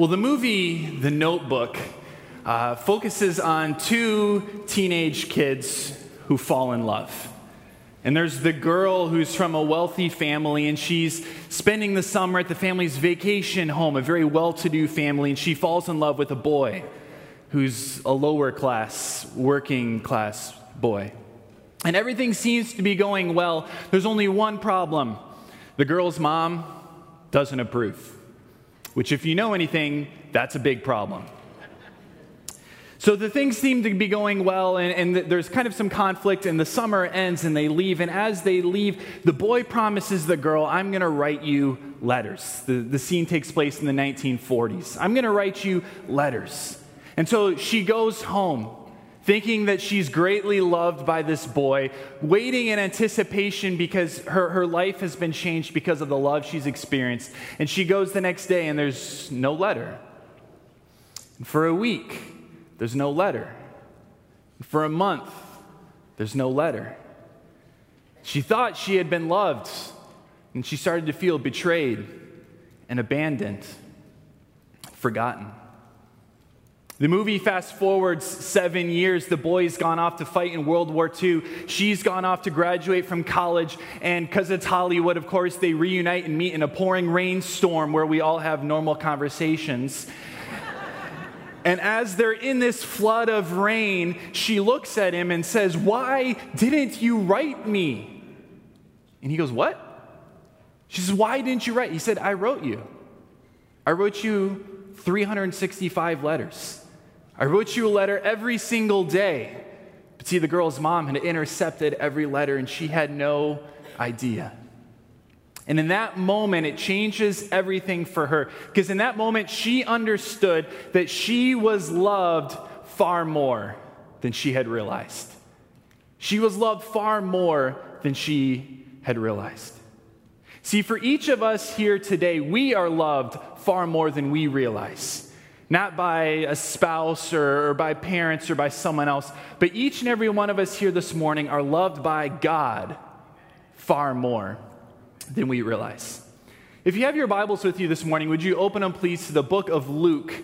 Well, the movie The Notebook uh, focuses on two teenage kids who fall in love. And there's the girl who's from a wealthy family, and she's spending the summer at the family's vacation home, a very well to do family, and she falls in love with a boy who's a lower class, working class boy. And everything seems to be going well. There's only one problem the girl's mom doesn't approve, which, if you know anything, that's a big problem. So the things seem to be going well, and, and, there's kind of some conflict, and the summer ends and they leave. And as they leave, the boy promises the girl, I'm going to write you letters. The, the scene takes place in the 1940s. I'm going to write you letters. And so she goes home, thinking that she's greatly loved by this boy, waiting in anticipation because her, her life has been changed because of the love she's experienced. And she goes the next day, and there's no letter. For a week, there's no letter. For a month, there's no letter. She thought she had been loved, and she started to feel betrayed and abandoned, forgotten. The movie fast forwards seven years. The boy's gone off to fight in World War II. She's gone off to graduate from college. And because it's Hollywood, of course, they reunite and meet in a pouring rainstorm where we all have normal conversations. And as they're in this flood of rain, she looks at him and says, Why didn't you write me? And he goes, What? She says, Why didn't you write? He said, I wrote you. I wrote you 365 letters. I wrote you a letter every single day. But see, the girl's mom had intercepted every letter and she had no idea. And in that moment, it changes everything for her. Because in that moment, she understood that she was loved far more than she had realized. She was loved far more than she had realized. See, for each of us here today, we are loved far more than we realize. Not by a spouse or, by parents or by someone else, but each and every one of us here this morning are loved by God far more than we realize. If you have your Bibles with you this morning, would you open them, please, to the book of Luke,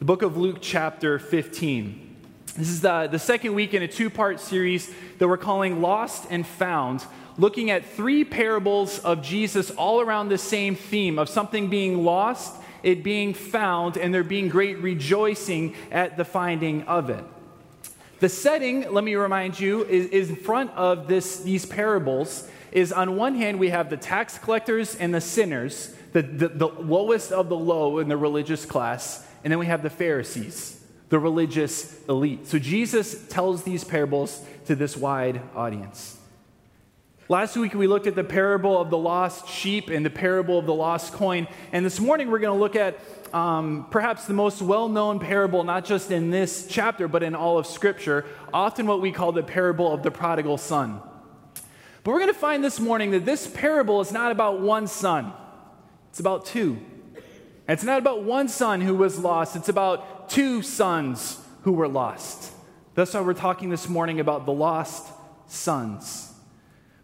the book of Luke, chapter 15. This is the, the second week in a two part series that we're calling Lost and Found, looking at three parables of Jesus all around the same theme of something being lost, it being found, and there being great rejoicing at the finding of it. The setting, let me remind you, is, is in front of this, these parables is on one hand, we have the tax collectors and the sinners, the, the, the lowest of the low in the religious class, and then we have the Pharisees, the religious elite. So Jesus tells these parables to this wide audience. Last week we looked at the parable of the lost sheep and the parable of the lost coin. And this morning we're going to look at um, perhaps the most well known parable, not just in this chapter, but in all of Scripture, often what we call the parable of the prodigal son. But we're going to find this morning that this parable is not about one son, it's about two. And it's not about one son who was lost, it's about two sons who were lost. That's why we're talking this morning about the lost sons.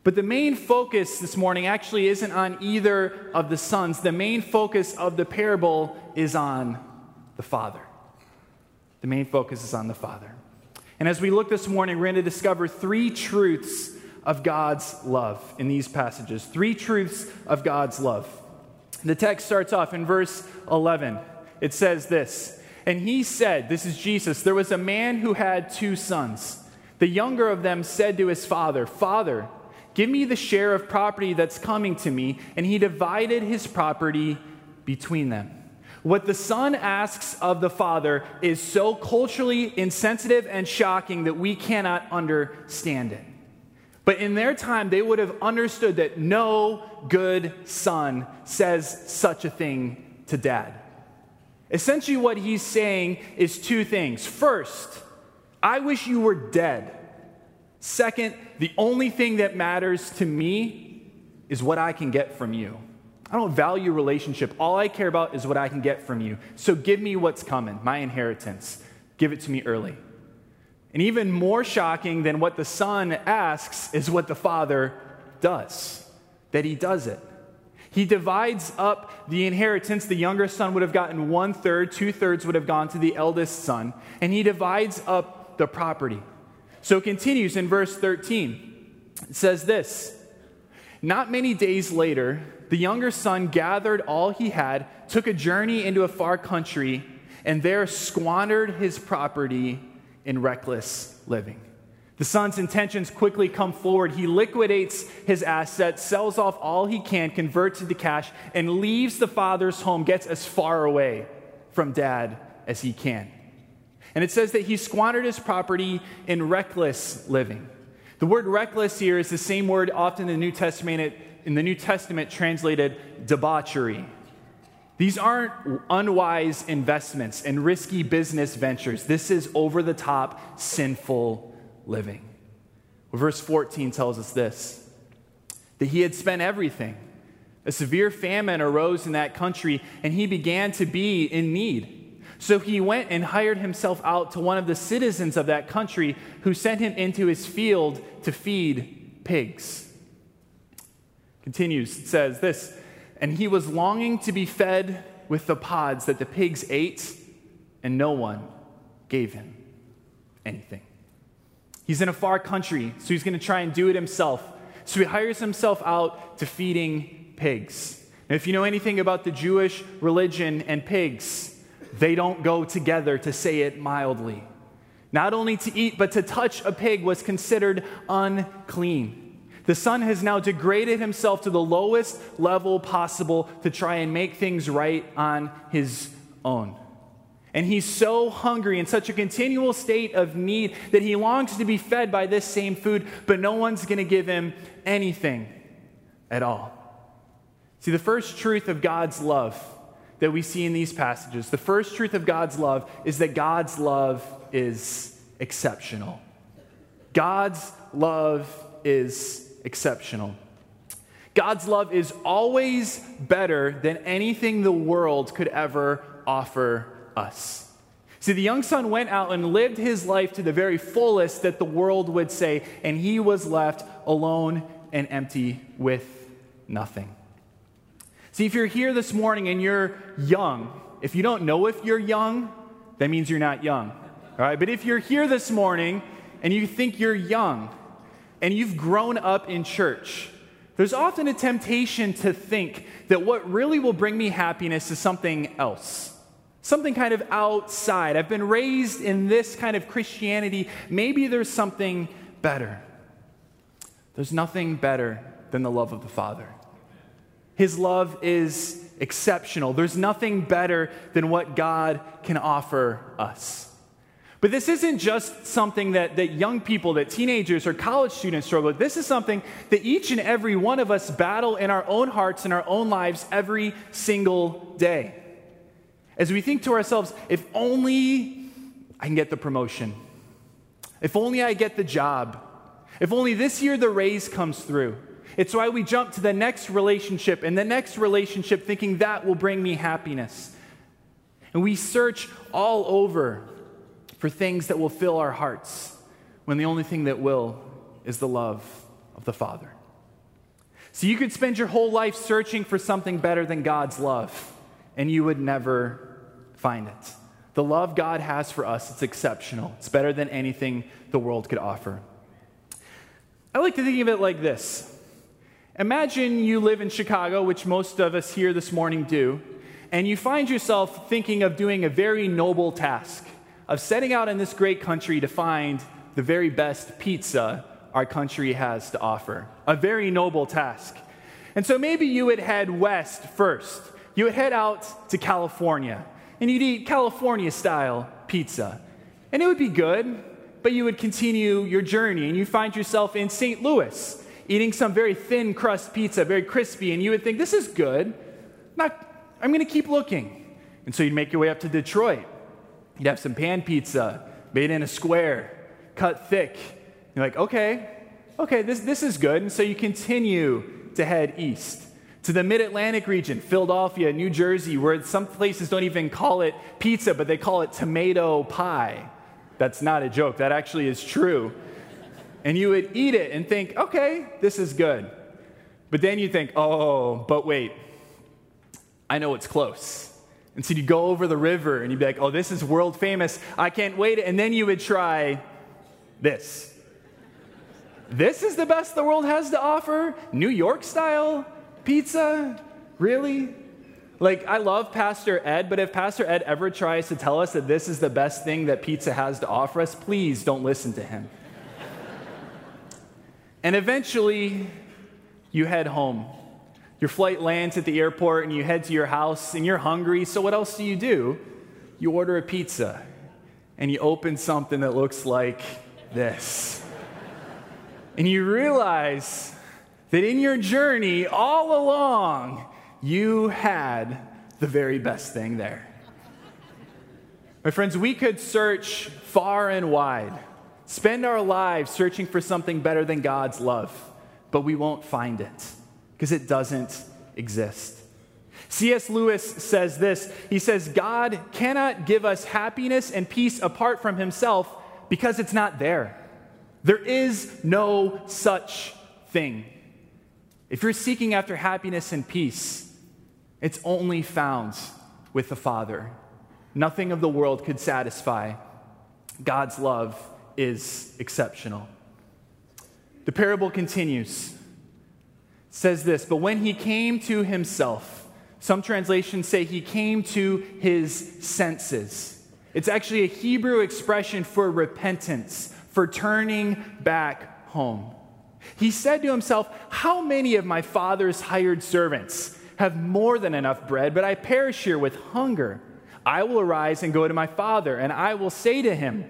But the main focus this morning actually isn't on either of the sons. The main focus of the parable is on the Father. The main focus is on the Father. And as we look this morning, we're going to discover three truths of God's love in these passages. Three truths of God's love. The text starts off in verse 11. It says this And he said, This is Jesus, there was a man who had two sons. The younger of them said to his father, Father, give me the share of property that's coming to me. And he divided his property between them. What the son asks of the father is so culturally insensitive and shocking that we cannot understand it. But in their time, they would have understood that no good son says such a thing to dad. Essentially, what he's saying is two things. First, I wish you were dead. Second, the only thing that matters to me is what I can get from you. I don't value relationship. All I care about is what I can get from you. So give me what's coming, my inheritance. Give it to me early. And even more shocking than what the son asks is what the father does, that he does it. He divides up the inheritance. The younger son would have gotten one third, two thirds would have gone to the eldest son, and he divides up the property. So it continues in verse 13. It says this Not many days later, the younger son gathered all he had, took a journey into a far country, and there squandered his property in reckless living. The son's intentions quickly come forward. He liquidates his assets, sells off all he can, converts it to cash, and leaves the father's home, gets as far away from dad as he can. And it says that he squandered his property in reckless living. The word reckless here is the same word often in the New Testament, in the New Testament translated debauchery. These aren't unwise investments and risky business ventures. This is over the top, sinful living. Well, verse 14 tells us this that he had spent everything. A severe famine arose in that country, and he began to be in need. So he went and hired himself out to one of the citizens of that country, who sent him into his field to feed pigs. Continues, it says this, and he was longing to be fed with the pods that the pigs ate, and no one gave him anything. He's in a far country, so he's going to try and do it himself. So he hires himself out to feeding pigs. Now, if you know anything about the Jewish religion and pigs, they don't go together, to say it mildly. Not only to eat, but to touch a pig was considered unclean. The son has now degraded himself to the lowest level possible to try and make things right on his own. And he's so hungry in such a continual state of need that he longs to be fed by this same food, but no one's going to give him anything at all. See, the first truth of God's love that we see in these passages, the first truth of God's love is that God's love is exceptional. God's love is exceptional. God's love is always better than anything the world could ever offer us. See, the young son went out and lived his life to the very fullest that the world would say, and he was left alone and empty with nothing. See, if you're here this morning and you're young, if you don't know if you're young, that means you're not young. All right, but if you're here this morning and you think you're young and you've grown up in church, there's often a temptation to think that what really will bring me happiness is something else something kind of outside. I've been raised in this kind of Christianity. Maybe there's something better. There's nothing better than the love of the Father. His love is exceptional. There's nothing better than what God can offer us. But this isn't just something that, that young people, that teenagers or college students struggle with. This is something that each and every one of us battle in our own hearts and our own lives every single day as we think to ourselves, if only I can get the promotion, if only I get the job, if only this year the raise comes through. It's why we jump to the next relationship and the next relationship thinking that will bring me happiness. And we search all over for things that will fill our hearts when the only thing that will is the love of the Father. So you could spend your whole life searching for something better than God's love, and you would never find it. The love God has for us, it's exceptional. It's better than anything the world could offer. I like to think of it like this Imagine you live in Chicago, which most of us here this morning do, and you find yourself thinking of doing a very noble task of setting out in this great country to find the very best pizza our country has to offer. A very noble task. And so maybe you would head west first. You would head out to California and you'd eat California style pizza. And it would be good, but you would continue your journey and you find yourself in St. Louis eating some very thin crust pizza, very crispy, and you would think, this is good. Not, I'm going to keep looking. And so you'd make your way up to Detroit. You'd have some pan pizza made in a square, cut thick. You're like, okay, okay, this, this is good. And so you continue to head east to the mid Atlantic region, Philadelphia, New Jersey, where some places don't even call it pizza, but they call it tomato pie. That's not a joke, that actually is true. And you would eat it and think, okay, this is good. But then you think, oh, but wait, I know it's close. And so you go over the river and you'd be like, oh, this is world famous. I can't wait. And then you would try this. This is the best the world has to offer? New York style pizza? Really? Like, I love Pastor Ed, but if Pastor Ed ever tries to tell us that this is the best thing that pizza has to offer us, please don't listen to him. And eventually, you head home. Your flight lands at the airport and you head to your house and you're hungry, so what else do you do? You order a pizza and you open something that looks like this. and you realize that in your journey all along, you had the very best thing there. My friends, we could search far and wide, spend our lives searching for something better than God's love, but we won't find it because it doesn't exist. C.S. Lewis says this He says, God cannot give us happiness and peace apart from Himself because it's not there. There is no such thing. If you're seeking after happiness and peace, it's only found with the Father. Nothing of the world could satisfy. God's love is exceptional. The parable continues. It says this, but when he came to himself, some translations say he came to his senses. It's actually a Hebrew expression for repentance, for turning back home. He said to himself, How many of my father's hired servants have more than enough bread, but I perish here with hunger? I will arise and go to my father, and I will say to him,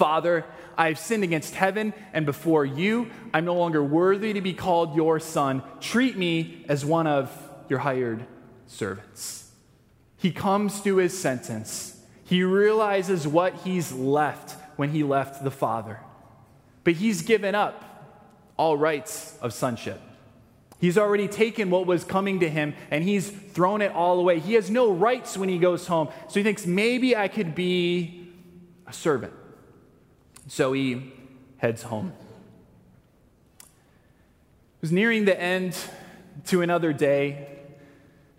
Father, I have sinned against heaven and before you. I'm no longer worthy to be called your son. Treat me as one of your hired servants. He comes to his sentence. He realizes what he's left when he left the Father. But he's given up all rights of sonship. He's already taken what was coming to him and he's thrown it all away. He has no rights when he goes home. So he thinks, maybe I could be a servant. So he heads home. It was nearing the end to another day.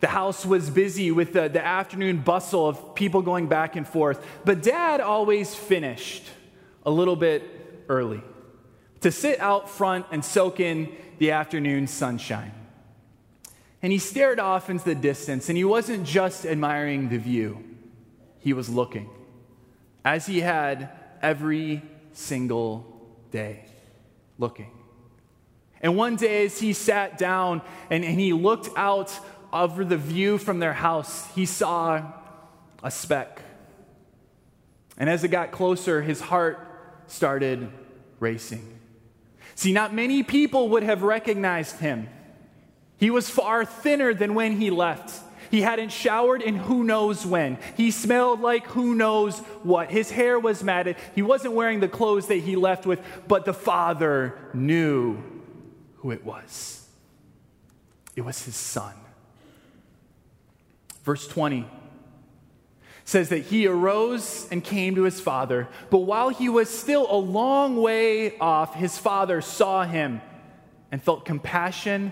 The house was busy with the, the afternoon bustle of people going back and forth. But dad always finished a little bit early to sit out front and soak in the afternoon sunshine. And he stared off into the distance, and he wasn't just admiring the view, he was looking, as he had every single day, looking. And one day, as he sat down and, and he looked out over the view from their house, he saw a speck. And as it got closer, his heart started racing. See, not many people would have recognized him. He was far thinner than when he left. He hadn't showered in who knows when. He smelled like who knows what. His hair was matted. He wasn't wearing the clothes that he left with, but the father knew who it was. It was his son. Verse 20 says that he arose and came to his father. But while he was still a long way off, his father saw him and felt compassion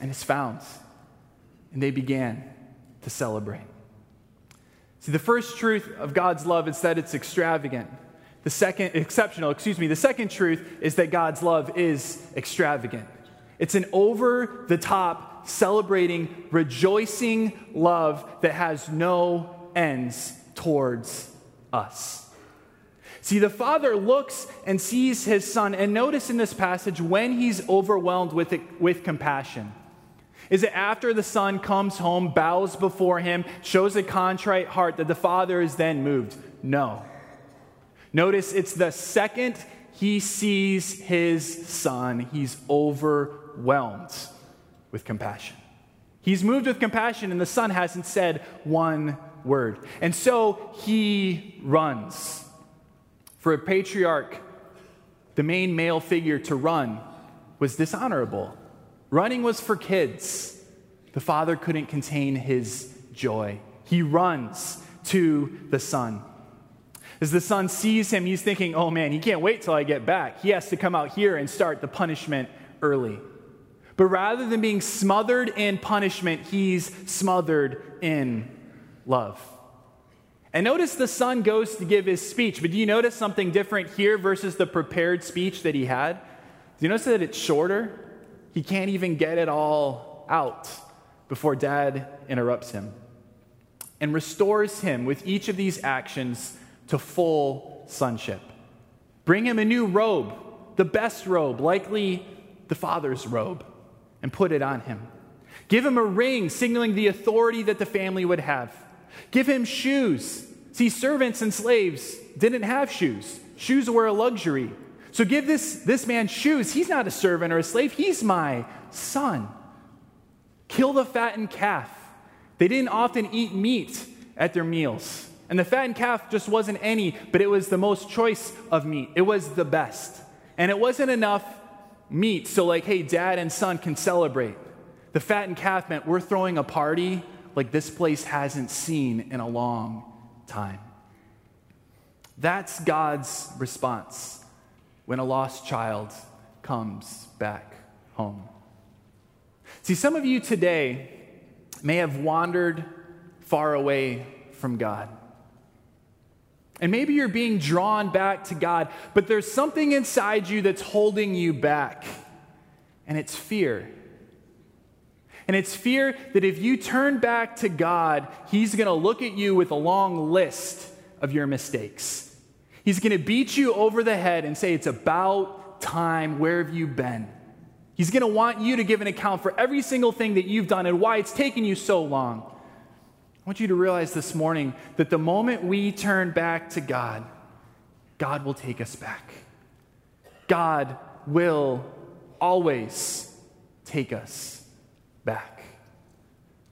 and is found. And they began to celebrate. See, the first truth of God's love is that it's extravagant. The second, exceptional, excuse me, the second truth is that God's love is extravagant. It's an over the top, celebrating, rejoicing love that has no ends towards us. See, the father looks and sees his son, and notice in this passage when he's overwhelmed with, it, with compassion. Is it after the son comes home, bows before him, shows a contrite heart that the father is then moved? No. Notice it's the second he sees his son, he's overwhelmed overwhelmed with compassion. He's moved with compassion, and the son hasn't said one word. And so he runs. For a patriarch, the main male figure to run was dishonorable. Running was for kids. The father couldn't contain his joy. He runs to the son. As the son sees him, he's thinking, oh man, he can't wait till I get back. He has to come out here and start the punishment early. But rather than being smothered in punishment, he's smothered in love. And notice the son goes to give his speech, but do you notice something different here versus the prepared speech that he had? Do you notice that it's shorter? He can't even get it all out before dad interrupts him and restores him with each of these actions to full sonship. Bring him a new robe, the best robe, likely the father's robe, and put it on him. Give him a ring signaling the authority that the family would have. Give him shoes. See, servants and slaves didn't have shoes, shoes were a luxury. So give this, this man shoes. He's not a servant or a slave, he's my son. Kill the fattened calf. They didn't often eat meat at their meals. And the fattened calf just wasn't any, but it was the most choice of meat. It was the best. And it wasn't enough meat so, like, hey, dad and son can celebrate. The fattened calf meant we're throwing a party like this place hasn't seen in a long time. That's God's response when a lost child comes back home. See, some of you today may have wandered far away from God. And maybe you're being drawn back to God, but there's something inside you that's holding you back, and it's fear. And it's fear that if you turn back to God, He's going to look at you with a long list of your mistakes. He's going to beat you over the head and say, It's about time. Where have you been? He's going to want you to give an account for every single thing that you've done and why it's taken you so long. I want you to realize this morning that the moment we turn back to God, God will take us back. God will always take us back.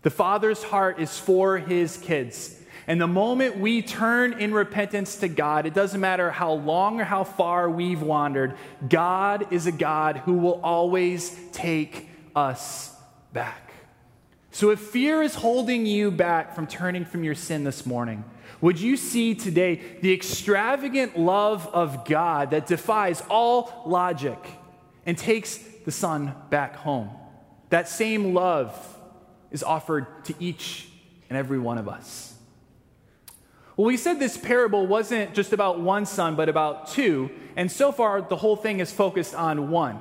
The Father's heart is for his kids. And the moment we turn in repentance to God, it doesn't matter how long or how far we've wandered, God is a God who will always take us back. So if fear is holding you back from turning from your sin this morning, would you see today the extravagant love of God that defies all logic and takes the Son back home? That same love is offered to each and every one of us. Well, we said this parable wasn't just about one son, but about two. And so far, the whole thing is focused on one.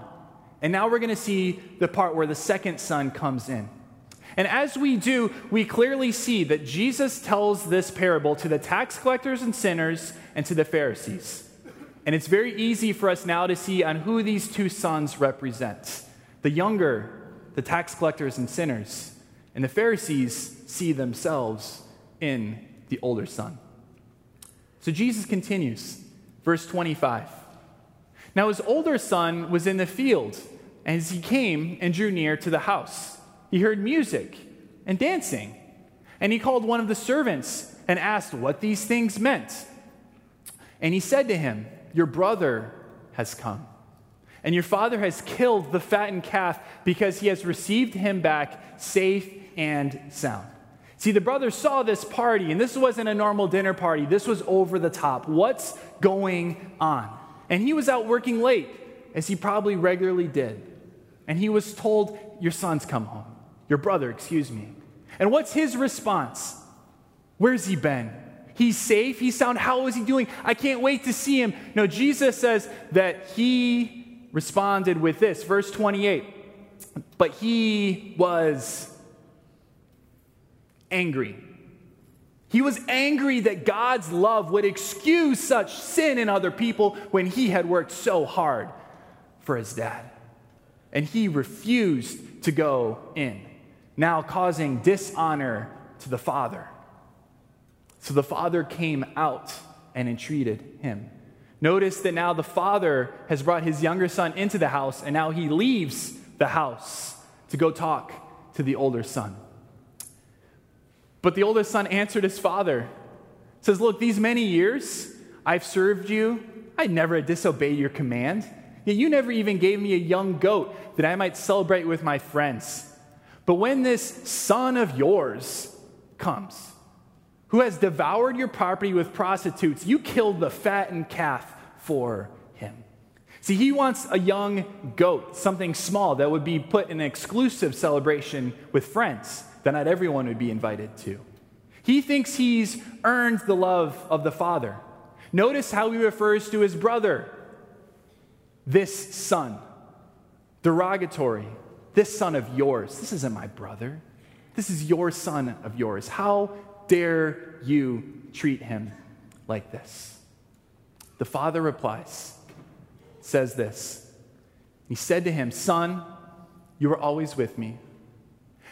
And now we're going to see the part where the second son comes in. And as we do, we clearly see that Jesus tells this parable to the tax collectors and sinners and to the Pharisees. And it's very easy for us now to see on who these two sons represent. The younger, the tax collectors and sinners, and the Pharisees see themselves in the older son. So Jesus continues, verse 25. Now his older son was in the field, and as he came and drew near to the house, he heard music and dancing. And he called one of the servants and asked what these things meant. And he said to him, Your brother has come, and your father has killed the fattened calf because he has received him back safe and sound. See, the brothers saw this party, and this wasn't a normal dinner party. This was over the top. What's going on? And he was out working late, as he probably regularly did. And he was told, Your son's come home. Your brother, excuse me. And what's his response? Where's he been? He's safe. He's sound. How is he doing? I can't wait to see him. No, Jesus says that he responded with this, verse 28. But he was angry. He was angry that God's love would excuse such sin in other people when he had worked so hard for his dad. And he refused to go in, now causing dishonor to the father. So the father came out and entreated him. Notice that now the father has brought his younger son into the house, and now he leaves the house to go talk to the older son. But the oldest son answered his father, says, Look, these many years I've served you, I never disobeyed your command. Yet you never even gave me a young goat that I might celebrate with my friends. But when this son of yours comes, who has devoured your property with prostitutes, you killed the fattened calf for him. See, he wants a young goat, something small that would be put in an exclusive celebration with friends that not everyone would be invited to. He thinks he's earned the love of the Father. Notice how he refers to his brother, this son, derogatory, this son of yours. This isn't my brother. This is your son of yours. How dare you treat him like this? The father replies, says this. He said to him, Son, you are always with me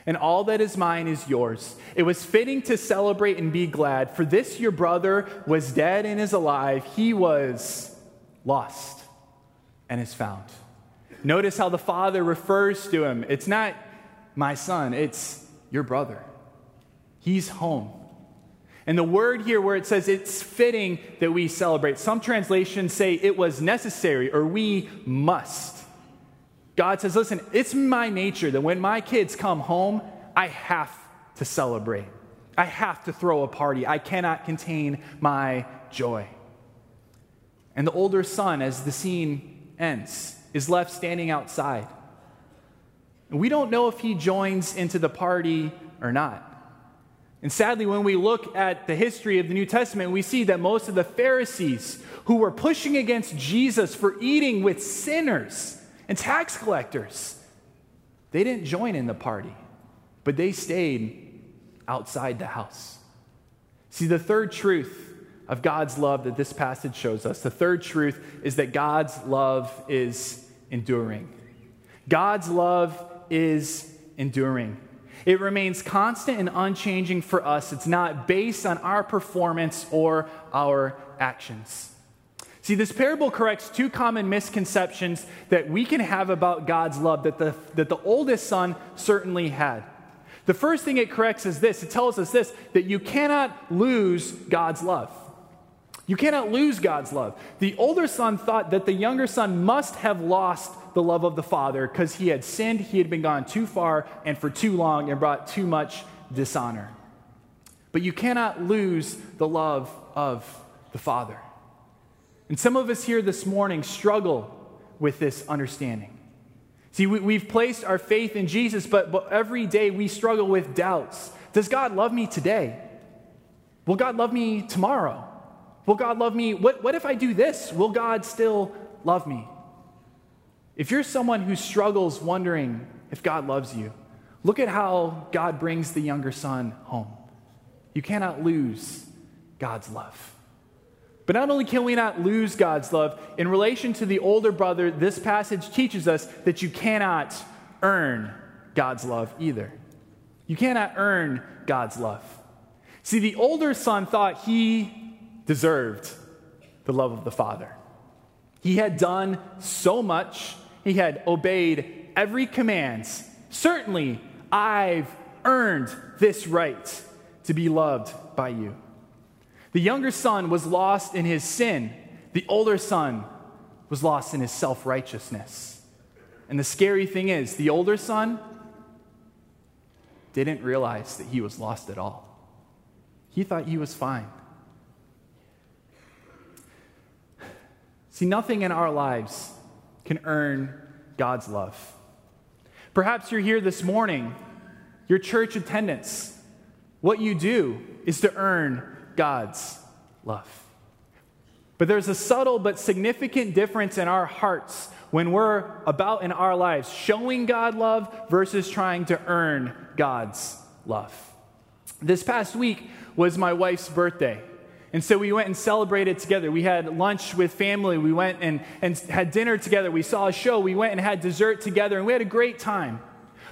and all that is mine is yours. It was fitting to celebrate and be glad, for this your brother was dead and is alive. He was lost and is found. Notice how the father refers to him. It's not my son, it's your brother. He's home. And the word here where it says it's fitting that we celebrate, some translations say it was necessary or we must. God says, listen, it's my nature that when my kids come home, I have to celebrate. I have to throw a party. I cannot contain my joy. And the older son, as the scene ends, is left standing outside. And we don't know if he joins into the party or not. And sadly, when we look at the history of the New Testament, we see that most of the Pharisees who were pushing against Jesus for eating with sinners and tax collectors. They didn't join in the party, but they stayed outside the house. See, the third truth of God's love that this passage shows us, the third truth is that God's love is enduring. God's love is enduring. It remains constant and unchanging for us. It's not based on our performance or our actions. See, this parable corrects two common misconceptions that we can have about God's love that the, that the oldest son certainly had. The first thing it corrects is this it tells us this that you cannot lose God's love. You cannot lose God's love. The older son thought that the younger son must have lost the love of the father because he had sinned, he had been gone too far and for too long and brought too much dishonor. But you cannot lose the love of the father. And some of us here this morning struggle with this understanding. See, we, have placed our faith in Jesus, but, but every day we struggle with doubts. Does God love me today? Will God love me tomorrow? Will God love me? What, what if I do this? Will God still love me? If you're someone who struggles wondering if God loves you, look at how God brings the younger son home. You cannot lose God's love. But not only can we not lose God's love, in relation to the older brother, this passage teaches us that you cannot earn God's love either. You cannot earn God's love. See, the older son thought he deserved the love of the father. He had done so much, he had obeyed every command. Certainly, I've earned this right to be loved by you. The younger son was lost in his sin, the older son was lost in his self righteousness. And the scary thing is, the older son didn't realize that he was lost at all. He thought he was fine. See, nothing in our lives can earn God's love. Perhaps you're here this morning, your church attendance, what you do is to earn God's love. But there's a subtle but significant difference in our hearts when we're about in our lives showing God love versus trying to earn God's love. This past week was my wife's birthday. And so we went and celebrated together. We had lunch with family. We went and, and had dinner together. We saw a show. We went and had dessert together. And we had a great time.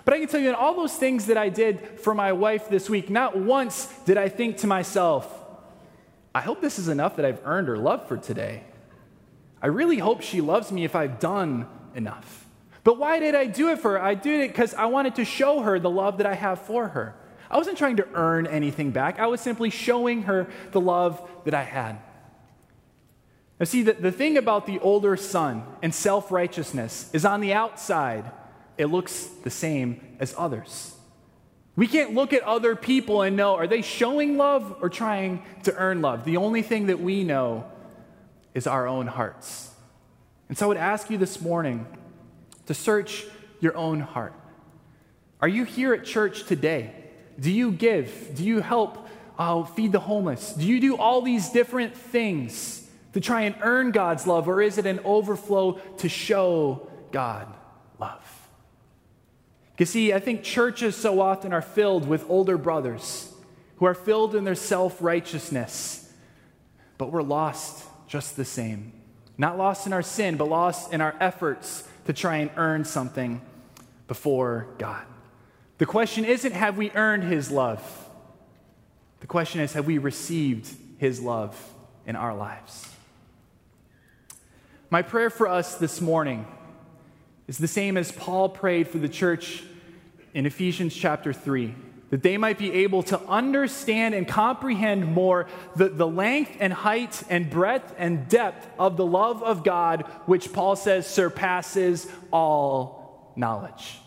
But I can tell you, in all those things that I did for my wife this week, not once did I think to myself, I hope this is enough that I've earned her love for today. I really hope she loves me if I've done enough. But why did I do it for her? I did it because I wanted to show her the love that I have for her. I wasn't trying to earn anything back, I was simply showing her the love that I had. Now, see, the, the thing about the older son and self righteousness is on the outside, it looks the same as others. We can't look at other people and know are they showing love or trying to earn love? The only thing that we know is our own hearts. And so I would ask you this morning to search your own heart. Are you here at church today? Do you give? Do you help uh, feed the homeless? Do you do all these different things to try and earn God's love, or is it an overflow to show God love? You see, I think churches so often are filled with older brothers who are filled in their self righteousness, but we're lost just the same. Not lost in our sin, but lost in our efforts to try and earn something before God. The question isn't have we earned his love? The question is have we received his love in our lives? My prayer for us this morning is the same as Paul prayed for the church in Ephesians chapter 3 that they might be able to understand and comprehend more the, the length and height and breadth and depth of the love of God, which Paul says surpasses all knowledge,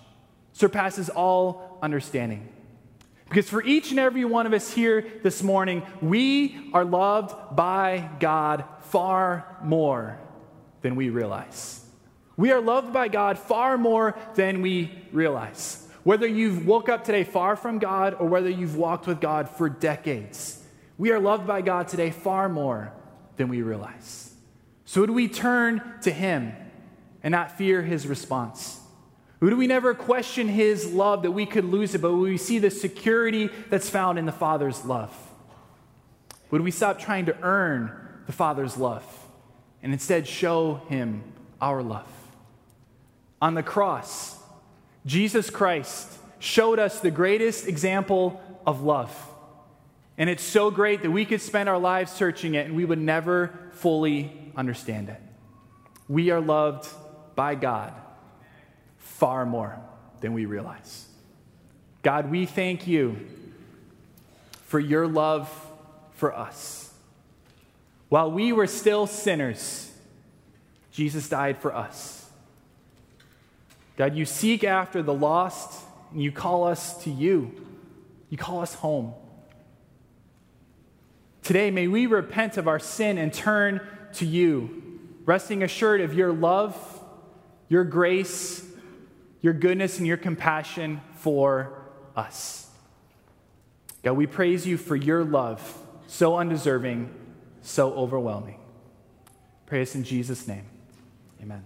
surpasses all understanding. Because for each and every one of us here this morning, we are loved by God far more than we realize. We are loved by God far more than we realize. Whether you've woke up today far from God or whether you've walked with God for decades, we are loved by God today far more than we realize. So, do we turn to Him and not fear His response? Would we never question His love that we could lose it, but we see the security that's found in the Father's love? Would we stop trying to earn the Father's love and instead show Him our love? On the cross, Jesus Christ showed us the greatest example of love. And it's so great that we could spend our lives searching it and we would never fully understand it. We are loved by God far more than we realize. God, we thank you for your love for us. While we were still sinners, Jesus died for us. God, you seek after the lost and you call us to you. You call us home. Today, may we repent of our sin and turn to you, resting assured of your love, your grace, your goodness, and your compassion for us. God, we praise you for your love, so undeserving, so overwhelming. Pray us in Jesus' name. Amen.